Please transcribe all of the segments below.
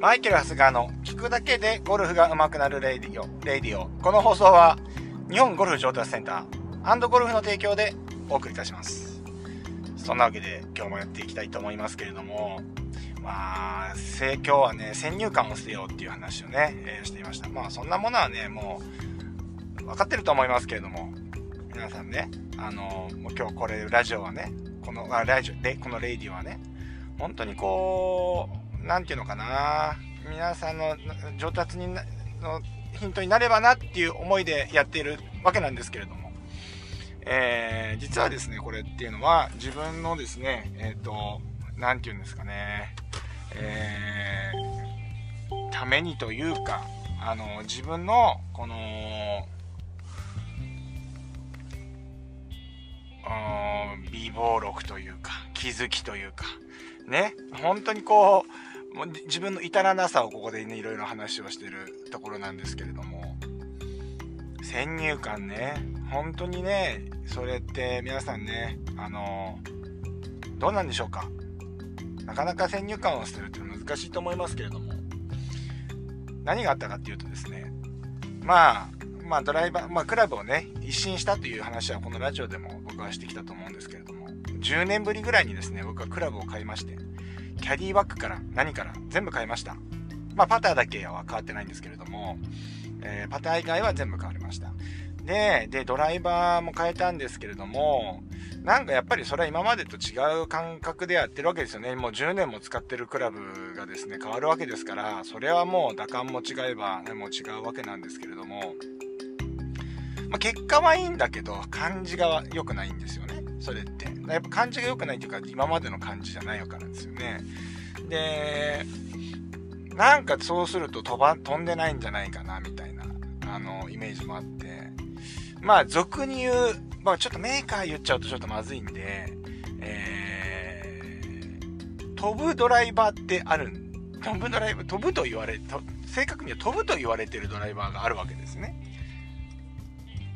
マイケル・ハスガーの聞くだけでゴルフが上手くなるレディオ、レディオ。この放送は日本ゴルフ上達センターゴルフの提供でお送りいたします。そんなわけで今日もやっていきたいと思いますけれども、まあ、今日はね、先入観を捨てようっていう話をね、えー、していました。まあそんなものはね、もう分かってると思いますけれども、皆さんね、あのもう今日これラジオはね、この、あラジオで、このレディオはね、本当にこう、なんていうのかな、皆さんの上達にのヒントになればなっていう思いでやっているわけなんですけれども、えー、実はですね、これっていうのは自分のですね、えっ、ー、と、なんて言うんですかね、えー、ためにというか、あの、自分の、この、美貌録というか、気づきというか、ね、本当にこう、もう自分の至らなさをここでね、いろいろ話をしてるところなんですけれども、先入観ね、本当にね、それって皆さんね、あの、どうなんでしょうか。なかなか先入観を捨てるって難しいと思いますけれども、何があったかっていうとですね、まあ、まあドライバー、まあクラブをね、一新したという話はこのラジオでも僕はしてきたと思うんですけれども、10年ぶりぐらいにですね、僕はクラブを買いまして、キャディバッグから何から全部買いました。まあパターだけは変わってないんですけれども、えー、パター以外は全部変わりました。で、で、ドライバーも変えたんですけれども、なんかやっぱりそれは今までと違う感覚でやってるわけですよね。もう10年も使ってるクラブがですね、変わるわけですから、それはもう打感も違えば、ね、もう違うわけなんですけれども、まあ、結果はいいんだけど、感じが良くないんですよね。それって。やっぱ感じが良くないというか、今までの感じじゃないからですよね。で、なんかそうすると飛ば、飛んでないんじゃないかな、みたいな、あの、イメージもあって、まあ、俗に言う、まあ、ちょっとメーカー言っちゃうとちょっとまずいんで、えー、飛ぶドライバーってある飛ぶドライバー、飛ぶと言われ、正確には飛ぶと言われてるドライバーがあるわけですね。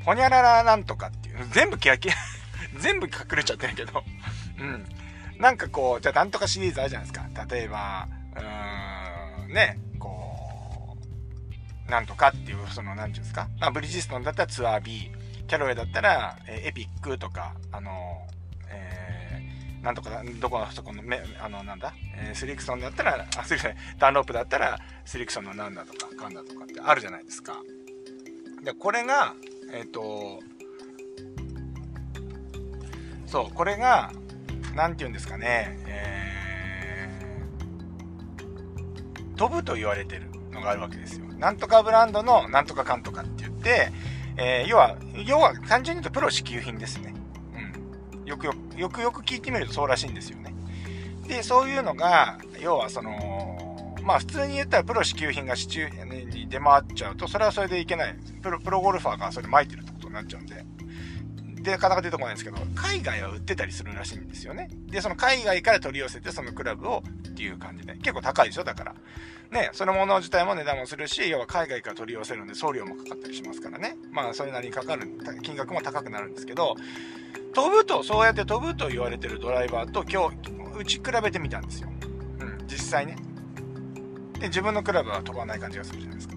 ほにゃららなんとかっていう、全部キラキラ全部隠れちゃってるけどうん。なんかこう、じゃあなんとかシリーズあるじゃないですか。例えば、うーん、ね、こうなんとかっていう、その、なんていうんですか。まあ、ブリヂストンだったらツアー B、キャロウェイだったら、え、エピックとか、あのえー、なんとか、どこの、そこの、め、あの、なんだ、えー、スリクソンだったら、あ、スリクソン、ダンロップだったら、スリクソンのなんだとか、カンだとかってあるじゃないですか。で、これが、えっ、ー、と、そう、これが、なんて言うんですかね、えー、飛ぶと言われてるのがあるわけですよ。なんとかブランドのなんとかかんとかって言って、えー、要は、要は単純に言うとプロ支給品ですね。うん。よくよく、よくよく聞いてみるとそうらしいんですよね。で、そういうのが、要はその、まあ普通に言ったらプロ支給品が支中に出回っちゃうと、それはそれでいけない。プロ、プロゴルファーがそれ巻いてるってことになっちゃうんで。なかなか出てこないんですけど、海外は売ってたりするらしいんですよね。で、その海外から取り寄せて、そのクラブをっていう感じで。結構高いでしょ？だから。ね、そのもの自体も値段もするし、要は海外から取り寄せるんで送料もかかったりしますからね。まあ、それなりにかかる、金額も高くなるんですけど、飛ぶと、そうやって飛ぶと言われてるドライバーと今日、打ち比べてみたんですよ。うん、実際ね。で、自分のクラブは飛ばない感じがするじゃないですか。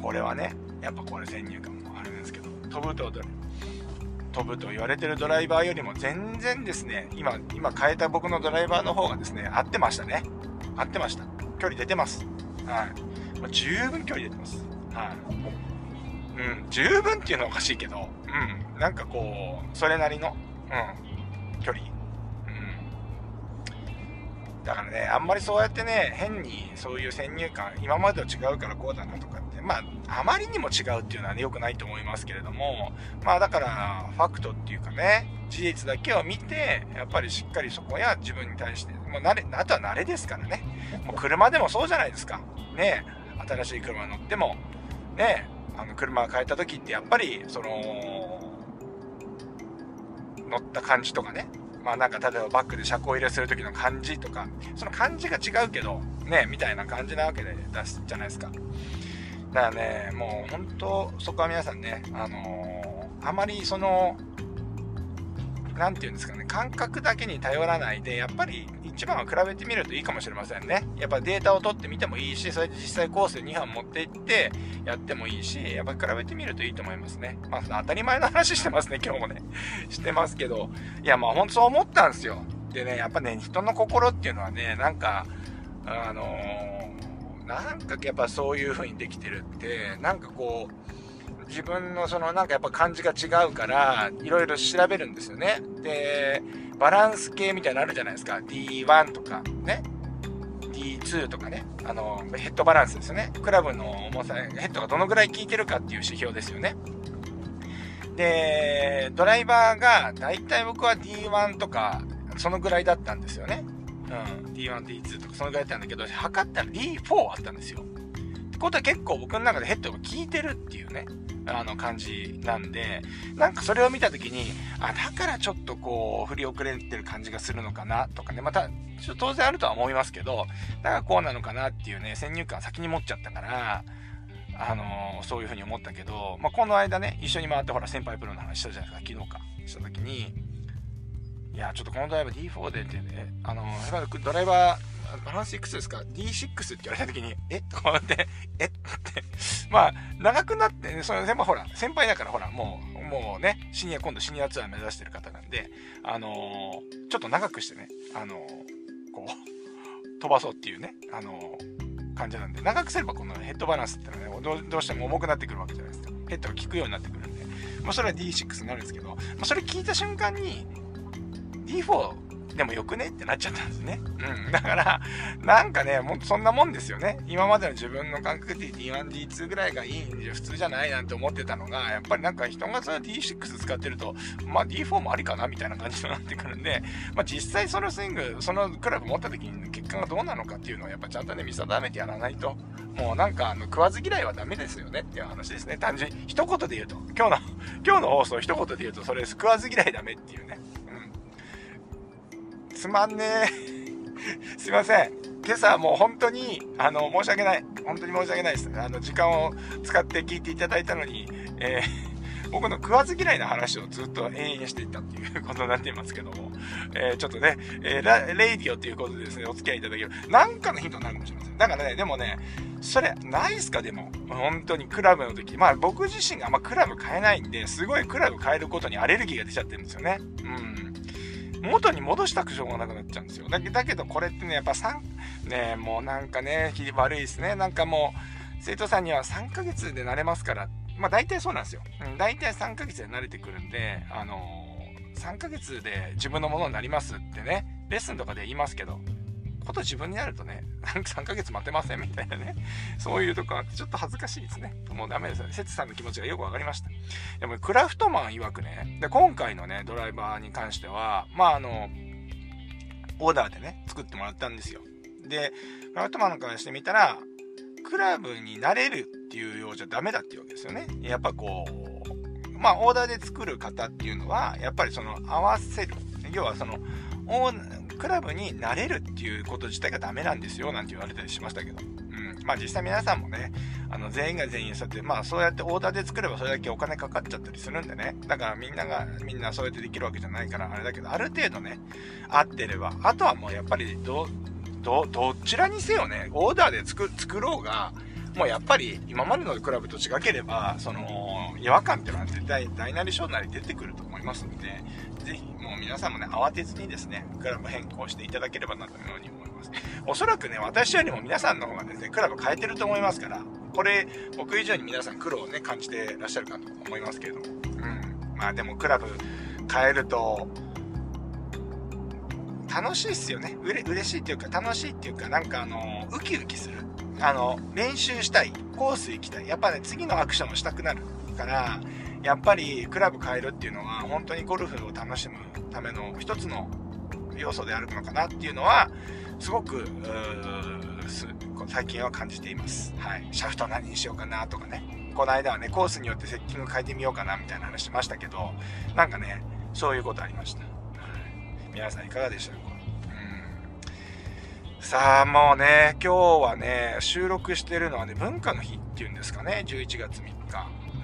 これはね、やっぱこれ先入観もあるんですけど、飛ぶと、飛ぶと言われてるドライバーよりも全然ですね、今、今変えた僕のドライバーの方がですね、合ってましたね。合ってました。距離出てます。はい。まあ、十分距離出てます。はい。うん、十分っていうのはおかしいけど、うん、なんかこう、それなりの、うん、距離。だからね、あんまりそうやってね、変にそういう先入観、今までと違うからこうだなとかって、まあ、あまりにも違うっていうのはね、良くないと思いますけれども、まあだから、ファクトっていうかね、事実だけを見て、やっぱりしっかりそこや自分に対して、もう慣れ、あとは慣れですからね。もう車でもそうじゃないですか。ね新しい車乗っても、ねあの車変えた時ってやっぱり、その、乗った感じとかね。まあなんか例えばバックで車庫入れする時の感じとか、その感じが違うけど、ねみたいな感じなわけで出すじゃないですか。だからね、もう本当、そこは皆さんね、あのー、あまりその、何て言うんですかね、感覚だけに頼らないで、やっぱり一番は比べてみるといいかもしれませんね。やっぱデータを取ってみてもいいし、それで実際コースで2班持っていってやってもいいし、やっぱ比べてみるといいと思いますね。まあ、当たり前の話してますね、今日もね。してますけど、いや、まあほんとそう思ったんですよ。でね、やっぱね、人の心っていうのはね、なんか、あのー、なんかやっぱそういう風にできてるって、なんかこう、自分のそのなんかやっぱ感じが違うからいろいろ調べるんですよねでバランス系みたいなのあるじゃないですか。D1 とかね。D2 とかね。あのヘッドバランスですよね。クラブの重さヘッドがどのぐらい効いてるかっていう指標ですよね。でドライバーが大体僕は D1 とかそのぐらいだったんですよね。うん、D1、D2 とかそのぐらいだったんだけど、測ったら D4 あったんですよ。ってことは結構僕の中でヘッドが効いてるっていうね。あの感じなんで、なんかそれを見た時に、あ、だからちょっとこう、振り遅れてる感じがするのかなとかね、また、ちょっと当然あるとは思いますけど、だからこうなのかなっていうね、先入観先に持っちゃったから、あのー、そういう風に思ったけど、まあ、この間ね、一緒に回ってほら、先輩プロの話したじゃないですか、昨日か、した時に、いや、ちょっとこのドライバー D4 でってね、あのー、ドライバー、バランスいくつですか ?D6 って言われた時に、え？とか思って、え？って。まあ、長くなってね、その、先輩ほら、先輩だからほら、もう、もうね、シニア、今度シニアツアー目指してる方なんで、あのー、ちょっと長くしてね、あのー、こう、飛ばそうっていうね、あのー、感じなんで、長くすればこのヘッドバランスってのはね、どどうしても重くなってくるわけじゃないですか。ヘッドが効くようになってくるんで、まあ、それは D6 になるんですけど、まあ、それ聞いた瞬間に、D4 でもよくねってなっちゃったんですね。うん。だから、なんかね、もっとそんなもんですよね。今までの自分の感覚で D1、D2 ぐらいがいいんで普通じゃないなんて思ってたのが、やっぱりなんか人がそれ D6 使ってると、まあ D4 もありかなみたいな感じになってくるんで、まあ実際そのスイング、そのクラブ持った時に結果がどうなのかっていうのをやっぱちゃんとね、見定めてやらないと、もうなんかあの食わず嫌いはダメですよねっていう話ですね。単純に一言で言うと、今日の、今日の放送一言で言うと、それ食わず嫌いダメっていうね。つまんねえ。すいません。今朝もう本当に、あの、申し訳ない。本当に申し訳ないです。あの、時間を使って聞いていただいたのに、えー、僕の食わず嫌いな話をずっと永遠にしていったっていう ことになっていますけども、えー、ちょっとね、えー、レイディオっていうことでですね、お付き合いいただける。なんかのヒントになるかもしれません。だからね、でもね、それ、ないっすか？でも。本当にクラブの時。まあ僕自身があんまクラブ買えないんで、すごいクラブ変えることにアレルギーが出ちゃってるんですよね。うん。元に戻したくしょうがなくなっちゃうんですよ。だけどこれってね、やっぱ3、ねもうなんかね、悪いですね。なんかもう、生徒さんには3ヶ月で慣れますから、まあ大体そうなんですよ。うん、大体3ヶ月で慣れてくるんで、あのー、3ヶ月で自分のものになりますってね、レッスンとかで言いますけど、こと自分になるとね、なんか3ヶ月待てませんみたいなね、そういうとこあってちょっと恥ずかしいですね。もうダメですよね。セツさんの気持ちがよくわかりました。でも、クラフトマン曰くね、で、今回のね、ドライバーに関しては、まあ、あの、オーダーでね、作ってもらったんですよ。で、クラフトマンからしてみたら、クラブになれるっていうようじゃダメだっていうわけですよね。やっぱこう、まあ、オーダーで作る方っていうのは、やっぱりその合わせる。要はその、クラブになれるっていうこと自体がダメなんですよなんて言われたりしましたけど、うん、まあ実際皆さんもねあの全員が全員そうやってまあそうやってオーダーで作ればそれだけお金かかっちゃったりするんでね。だからみんながみんなそうやってできるわけじゃないからあれだけどある程度ね合ってればあとはもうやっぱりどどどちらにせよねオーダーで作作ろうがもうやっぱり今までのクラブと違ければその違和感っていうのは絶対大なり小なり出てくると思いますので。皆さんもね、慌てずにですね、クラブ変更していただければなというふうに思います。おそらくね、私よりも皆さんの方がですね、クラブ変えてると思いますから、これ、僕以上に皆さん苦労をね、感じてらっしゃるかと思いますけれども、うん。まあでもクラブ変えると、楽しいっすよね。うれ嬉しいっていうか、楽しいっていうか、なんかあの、ウキウキする。あの、練習したい。コース行きたい。やっぱね、次のアクションをしたくなるから、やっぱりクラブ変えるっていうのは本当にゴルフを楽しむための一つの要素であるのかなっていうのはすごく最近は感じています、はい、シャフト何にしようかなとかね。この間はねコースによってセッティング変えてみようかなみたいな話しましたけどなんかねそういうことありました、はい、皆さんいかがでしたか？さあもうね今日はね収録してるのはね文化の日っていうんですかね。11月3日。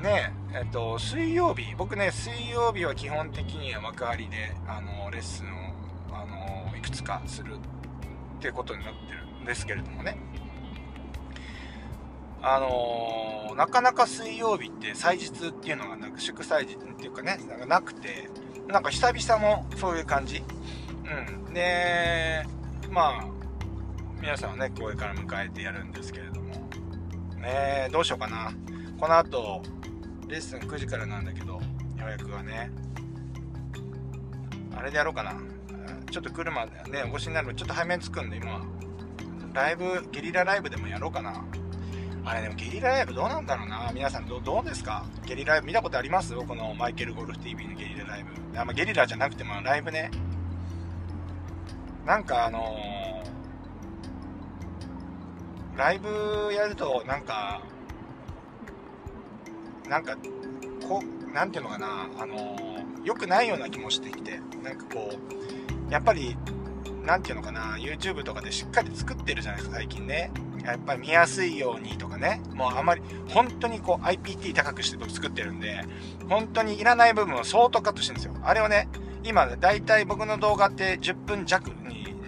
ねえっと、水曜日、僕ね、水曜日は基本的には幕張で、あの、レッスンをあのいくつかするってことになってるんですけれどもね。あの、なかなか水曜日って祭日っていうのがなんか祝祭日っていうかね、なんかなくて、なんか久々のそういう感じ。うん。で、まあ、皆さんはね、これから迎えてやるんですけれども、ねどうしようかな。この後、レッスン9時からなんだけど、予約はね、あれでやろうかな。ちょっと来るまでね、お越しになるのちょっと早めに着くんで、今、ライブ、ゲリラライブでもやろうかな。あれでもゲリラライブどうなんだろうな皆さんどどうですか？ゲリラライブ見たことあります？このマイケルゴルフ TV のゲリラライブ。あまあ、ゲリラじゃなくてもライブね。なんかあのー、ライブやるとなんか、なんか、こう、なんていうのかな、あのー、良くないような気もしてきて、なんかこう、やっぱり、なんていうのかな、YouTube とかでしっかり作ってるじゃないですか、最近ね。やっぱり見やすいようにとかね、もうあまり、本当にこう IPT 高くして作ってるんで、本当にいらない部分を相当カットしてるんですよ。あれをね、今、だいたい僕の動画って10分弱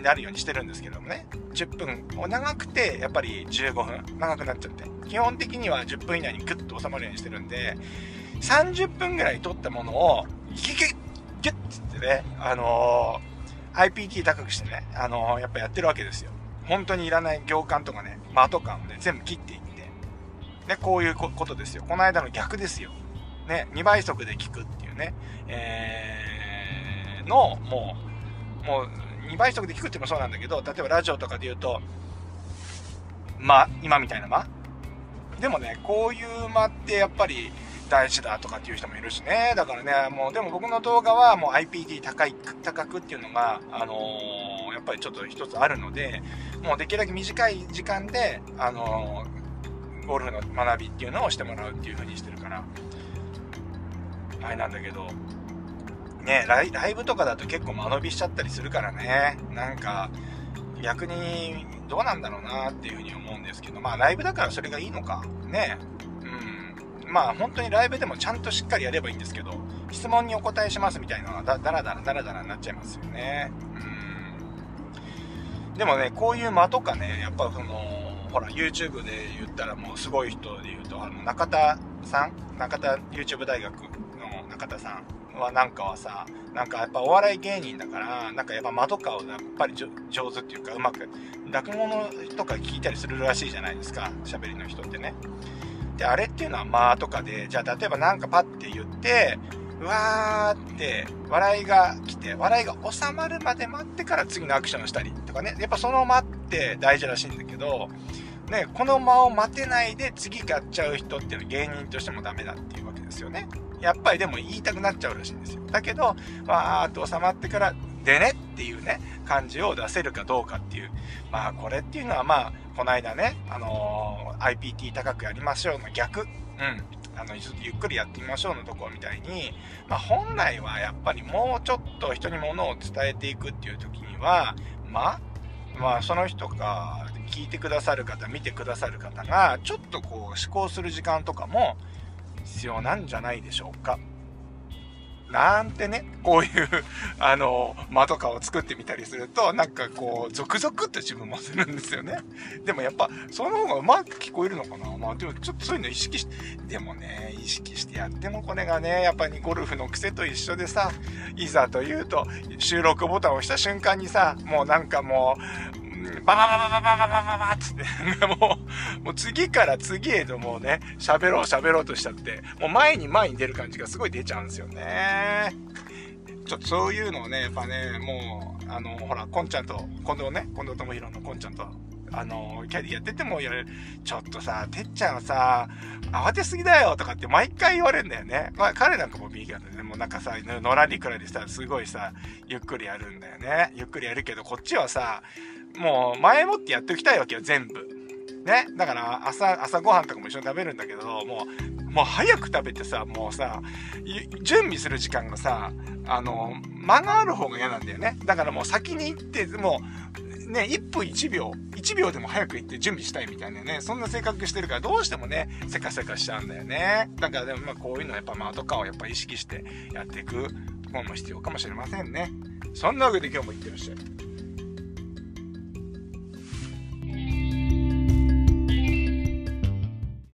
なるようにしてるんですけどもね、10分、長くてやっぱり15分、長くなっちゃって、基本的には10分以内にグッと収まるようにしてるんで、30分ぐらい撮ったものを、ギュギュッ、ギュッってね、あのー、IPT 高くしてね、あのー、やっぱやってるわけですよ。本当にいらない行間とかね、的感をね、全部切っていって、ね、こういうことですよ。この間の逆ですよ。ね、2倍速で聞くっていうね、えー、の、もう、もう、2倍速で聞くってもそうなんだけど、例えばラジオとかで言うと、間、今みたいな間？でもね、こういう間ってやっぱり大事だとかっていう人もいるしね。だからね、もうでも僕の動画はもう IPT 高い、高くっていうのが、あのー、やっぱりちょっと一つあるので、もうできるだけ短い時間で、あのー、ゴルフの学びっていうのをしてもらうっていう風にしてるから、あれなんだけど、ねライ、ライブとかだと結構間延びしちゃったりするからね、なんか、逆にどうなんだろうなっていう風に思うんですけど、まあライブだからそれがいいのか、ね。うん。まあ本当にライブでもちゃんとしっかりやればいいんですけど、質問にお答えしますみたいなのはだだらだらだらだらになっちゃいますよね。うん。でもね、こういう間とかね、やっぱその、ほら、YouTube で言ったらもうすごい人で言うと、あの、中田さん？中田 YouTube 大学の中田さんはなんかはさ、なんかやっぱお笑い芸人だから、なんかやっぱ間とかをやっぱり上手っていうか、うまく、落語のとか聞いたりするらしいじゃないですか、喋りの人ってね。で、あれっていうのは間とかで、じゃあ例えばなんかパッて言って、うわーって笑いが来て、笑いが収まるまで待ってから次のアクションをしたりとかね、やっぱその間って大事らしいんだけど、ね、この間を待てないで次やっちゃう人っていうのは芸人としてもダメだっていうわけですよね。やっぱりでも言いたくなっちゃうらしいんですよ。だけど、わーっと収まってから、でねっていうね、感じを出せるかどうかっていう。まあこれっていうのはまあ、この間ね、あのー、IPT 高くやりましょうの逆。うん。あの、ちょっとゆっくりやってみましょうのとこみたいに、まあ本来はやっぱりもうちょっと人に物を伝えていくっていう時には、まあ、まあその人が聞いてくださる方、見てくださる方が、ちょっとこう思考する時間とかも必要なんじゃないでしょうか。なんてね、こういう あの、間とかを作ってみたりすると、なんかこう、ゾクゾクって自分もするんですよね。でもやっぱ、その方がうまく聞こえるのかなまあでもちょっとそういうの意識して、でもね、意識してやってもこれがね、やっぱりゴルフの癖と一緒でさ、いざというと、収録ボタンを押した瞬間にさ、もうなんかもう、ババババババババババつって、もう、もう次から次へともうね、喋ろう喋ろうとしちゃって、もう前に前に出る感じがすごい出ちゃうんですよね。ちょっとそういうのをね、やっぱね、もう、あの、ほら、こんちゃんと、近藤ね、近藤智弘のこんちゃんと、あの、キャディやってても言われる。ちょっとさ、てっちゃんさ、慌てすぎだよとかって毎回言われるんだよね。まあ、彼なんかもビーガンでね、もうなんかさ、のらりくらりさ、すごいさ、ゆっくりやるんだよね。ゆっくりやるけど、こっちはさ、もう前もってやっておきたいわけよ、全部。ね？だから朝、朝ごはんとかも一緒に食べるんだけど、もう、もう早く食べてさ、もうさ、準備する時間がさ、あの、間がある方が嫌なんだよね。だからもう先に行って、もう、ね、1分1秒、1秒でも早く行って準備したいみたいなね、そんな性格してるからどうしてもね、せかせかしちゃうんだよね。だからでもまあこういうのはやっぱ間とかをやっぱ意識してやっていくものも必要かもしれませんね。そんなわけで今日もいってらっしゃい。